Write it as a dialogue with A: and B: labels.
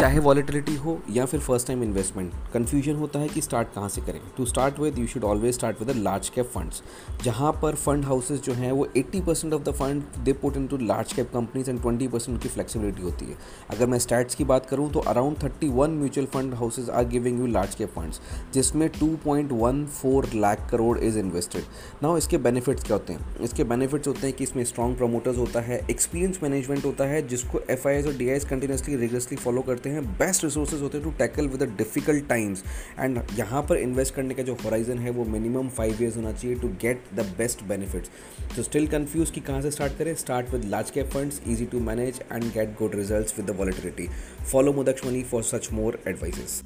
A: चाहे वॉलिटिलिटी हो या फिर फ़र्स्ट टाइम इन्वेस्टमेंट कन्फ्यूज़न होता है कि स्टार्ट कहाँ से करें। To start with you should always start with large cap funds जहाँ पर फंड हाउसेज जो हैं, वो 80 percent of the fund they put into large cap companies and 20 percent उनकी फ्लेक्सिबिलिटी होती है। अगर मैं स्टैट्स की बात करूँ तो around 31 mutual fund houses are giving you large cap funds जिसमें 2.14 lakh crore is invested now इसके बेनिफिट्स क्या होते हैं? इसके बेनिफिट्स होते हैं कि इसमें स्ट्रॉन्ग प्रमोटर्स होता है एक्सपीरियंस मैनेजमेंट होता है, जिसको एफ़ और D I continuously rigorously follow करते हैं। बेस्ट रिसोर्सेज होते हैं to tackle with difficult times and यहाँ पर इन्वेस्ट करने का जो होराइजन है, वो मिनिमम फाइव ईयर्स होना चाहिए to get the best benefits तो स्टिल कन्फ्यूज़ कि कहाँ से स्टार्ट करें? Start with large cap funds easy to manage and get good result with the volatility follow Mudaksh money for such more advises